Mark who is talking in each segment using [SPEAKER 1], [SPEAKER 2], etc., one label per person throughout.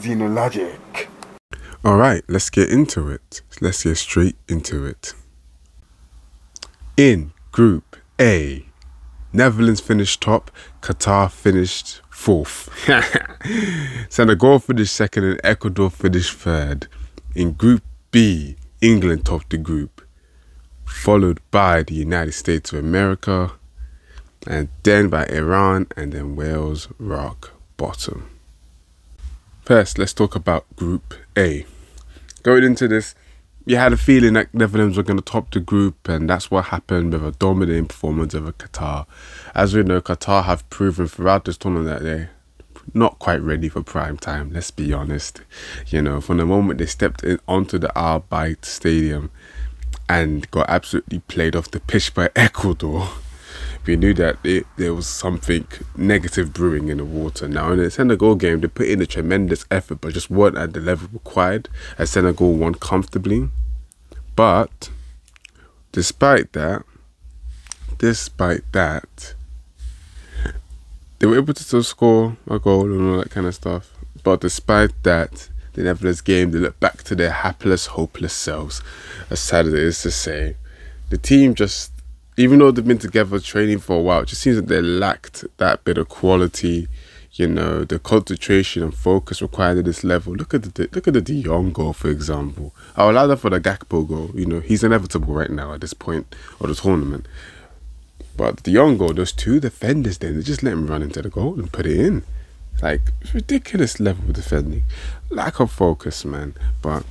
[SPEAKER 1] Xenologic.
[SPEAKER 2] All right, let's get into it. Let's get straight into it. In Group A, Netherlands finished top, Qatar finished fourth. Senegal finished second, and Ecuador finished third. In Group B, England topped the group, followed by the United States of America, and then by Iran, and then Wales rock bottom. First, let's talk about Group A. Going into this, you had a feeling that Netherlands were going to top the group, and that's what happened with a dominating performance over Qatar. As we know, Qatar have proven throughout this tournament that they're not quite ready for prime time. Let's be honest. You know, from the moment they stepped in onto the Al Bayt Stadium and got absolutely played off the pitch by Ecuador we knew that it, there was something negative brewing in the water. Now, in the Senegal game, they put in a tremendous effort, but just weren't at the level required, as Senegal won comfortably. But despite that, despite that, they were able to still score a goal and all that kind of stuff. But despite that, the Netherlands game, they look back to their hapless, hopeless selves. As sad as it is to say, the team just even though they've been together training for a while, it just seems that they lacked that bit of quality, you know, the concentration and focus required at this level. Look at the look at the De Jong goal, for example. I'll allow that for the Gakpo goal. You know, he's inevitable right now at this point of the tournament. But De Jong goal, those two defenders, then they just let him run into the goal and put it in. Like ridiculous level of defending, lack of focus, man. But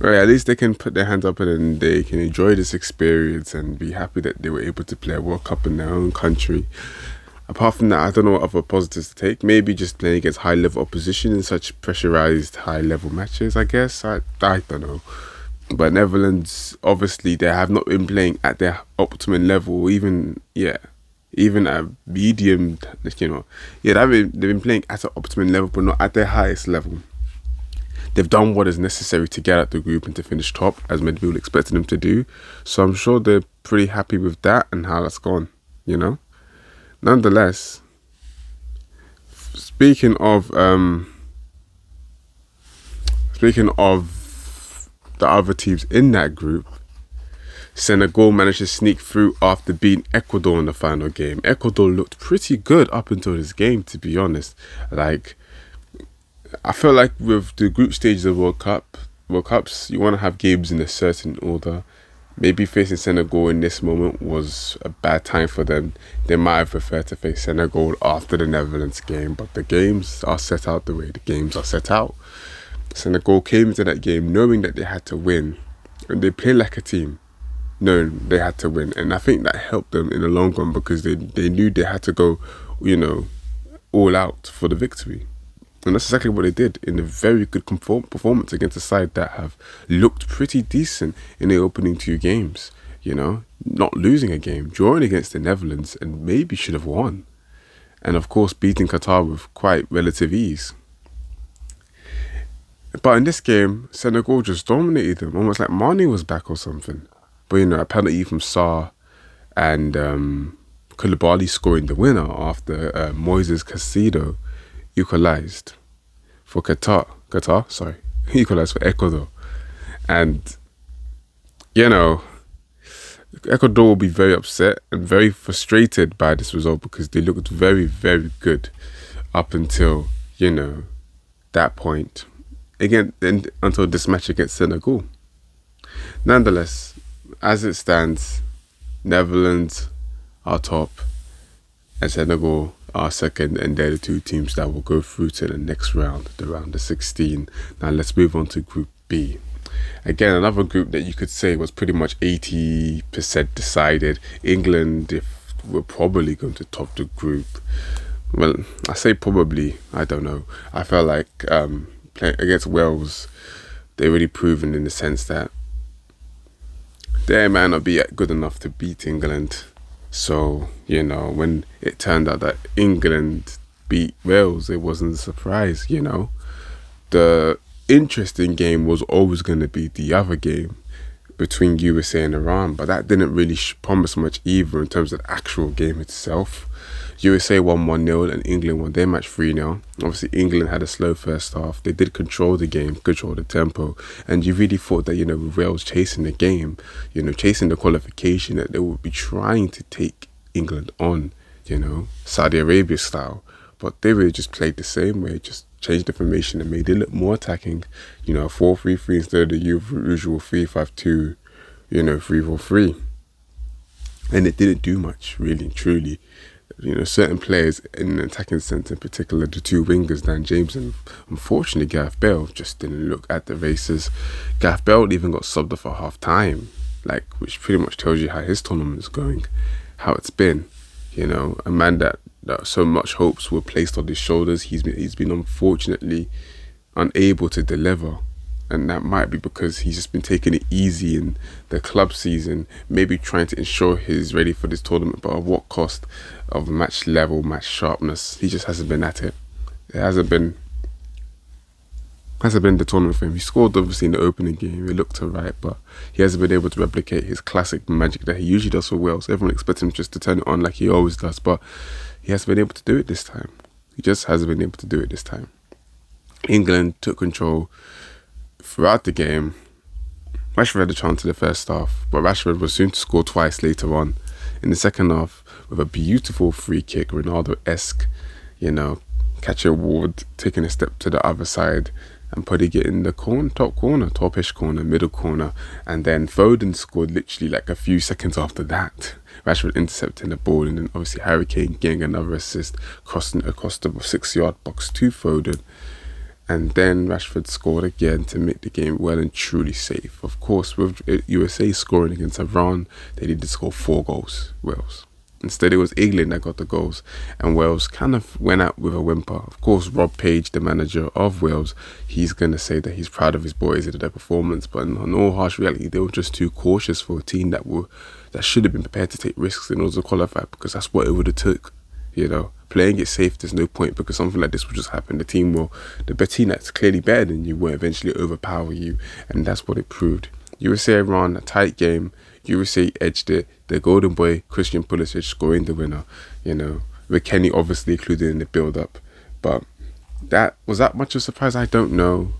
[SPEAKER 2] Right, at least they can put their hands up and they can enjoy this experience and be happy that they were able to play a World Cup in their own country. Apart from that, I don't know what other positives to take. Maybe just playing against high level opposition in such pressurized high level matches, I guess. I, I don't know. But Netherlands, obviously, they have not been playing at their optimum level, even, yeah, even at medium, you know. Yeah, they've been, they've been playing at an optimum level, but not at their highest level they've done what is necessary to get out the group and to finish top, as many people expected them to do. So I'm sure they're pretty happy with that and how that's gone, you know? Nonetheless, speaking of um speaking of the other teams in that group, Senegal managed to sneak through after beating Ecuador in the final game. Ecuador looked pretty good up until this game, to be honest. Like I feel like with the group stages of World Cup, World Cups, you want to have games in a certain order. Maybe facing Senegal in this moment was a bad time for them. They might have preferred to face Senegal after the Netherlands game, but the games are set out the way the games are set out. Senegal came into that game knowing that they had to win, and they played like a team, knowing they had to win. And I think that helped them in the long run because they, they knew they had to go, you know, all out for the victory. And that's exactly what they did in a very good performance against a side that have looked pretty decent in the opening two games. You know, not losing a game, drawing against the Netherlands, and maybe should have won. And of course, beating Qatar with quite relative ease. But in this game, Senegal just dominated them, almost like Mane was back or something. But you know, a penalty from Sarr and um, Koulibaly scoring the winner after uh, Moises Caicedo equalized for Qatar. Qatar, sorry, equalized for Ecuador, and you know, Ecuador will be very upset and very frustrated by this result because they looked very, very good up until you know that point. Again, until this match against Senegal. Nonetheless, as it stands, Netherlands are top, and Senegal are second, and they're the two teams that will go through to the next round, the round of 16. Now let's move on to Group B. Again, another group that you could say was pretty much 80% decided. England if were probably going to top the group. Well, I say probably, I don't know. I felt like um, against Wales, they already proven in the sense that they might not be good enough to beat England so, you know, when it turned out that England beat Wales, it wasn't a surprise, you know. The interesting game was always going to be the other game, between USA and Iran, but that didn't really promise much either in terms of the actual game itself. USA won 1 0 and England won their match 3 0. Obviously, England had a slow first half. They did control the game, control the tempo, and you really thought that, you know, with Wales chasing the game, you know, chasing the qualification, that they would be trying to take England on, you know, Saudi Arabia style. But they really just played the same way, just changed the formation and made it look more attacking. You know, 4 3 3 instead of the usual 3 5 2, you know, 3 4 3. And it didn't do much, really truly. You know, certain players in the attacking centre, in particular, the two wingers, Dan James and unfortunately Gareth Bale, just didn't look at the races. Gareth Bale even got subbed off at half time, like, which pretty much tells you how his tournament is going, how it's been. You know, a man that that so much hopes were placed on his shoulders. He's been he's been unfortunately unable to deliver. And that might be because he's just been taking it easy in the club season, maybe trying to ensure he's ready for this tournament, but at what cost of match level, match sharpness? He just hasn't been at it. It hasn't been hasn't been the tournament for him. He scored obviously in the opening game. He looked alright, but he hasn't been able to replicate his classic magic that he usually does for Wales. Everyone expects him just to turn it on like he always does, but he hasn't been able to do it this time. He just hasn't been able to do it this time. England took control throughout the game. Rashford had a chance in the first half, but Rashford was soon to score twice later on. In the second half, with a beautiful free kick, Ronaldo esque, you know, catching Ward, taking a step to the other side, and putting it in the corner, top corner, topish corner, middle corner, and then Foden scored literally like a few seconds after that. Rashford intercepting the ball, and then obviously Harry Kane getting another assist, crossing across the six-yard box to Foden, and then Rashford scored again to make the game well and truly safe. Of course, with uh, USA scoring against Iran, they needed to score four goals. Wales. Instead, it was England that got the goals, and Wales kind of went out with a whimper. Of course, Rob Page, the manager of Wales, he's going to say that he's proud of his boys and their performance, but in all harsh reality, they were just too cautious for a team that were that should have been prepared to take risks in order to qualify because that's what it would have took. You know, playing it safe, there's no point because something like this will just happen. The team will, the better team that's clearly better than you will eventually overpower you, and that's what it proved. USA Iran, a tight game. USA edged it. The golden boy Christian Pulisic scoring the winner. You know, with Kenny obviously included in the build-up, but that was that much of a surprise. I don't know.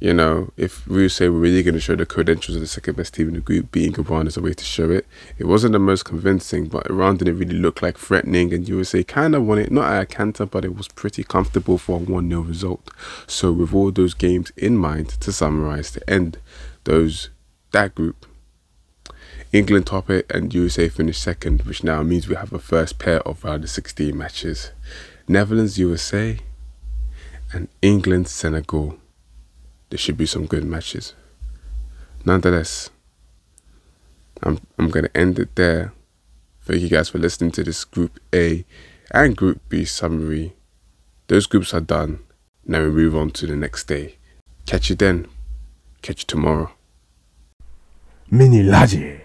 [SPEAKER 2] You know, if we say we're really going to show the credentials of the second best team in the group, beating Iran is a way to show it. It wasn't the most convincing, but Iran didn't really look like threatening, and USA kind of won it, not at a canter, but it was pretty comfortable for a 1 0 result. So, with all those games in mind, to summarize, to end those that group, England top it and USA finish second, which now means we have a first pair of round of 16 matches. Netherlands, USA, and England, Senegal. There should be some good matches. Nonetheless, I'm, I'm to end it there. Thank you guys for listening to this Group A and Group B summary. Those groups are done. Now we move on to the next day. Catch you then. Catch you tomorrow.
[SPEAKER 1] Mini Laje.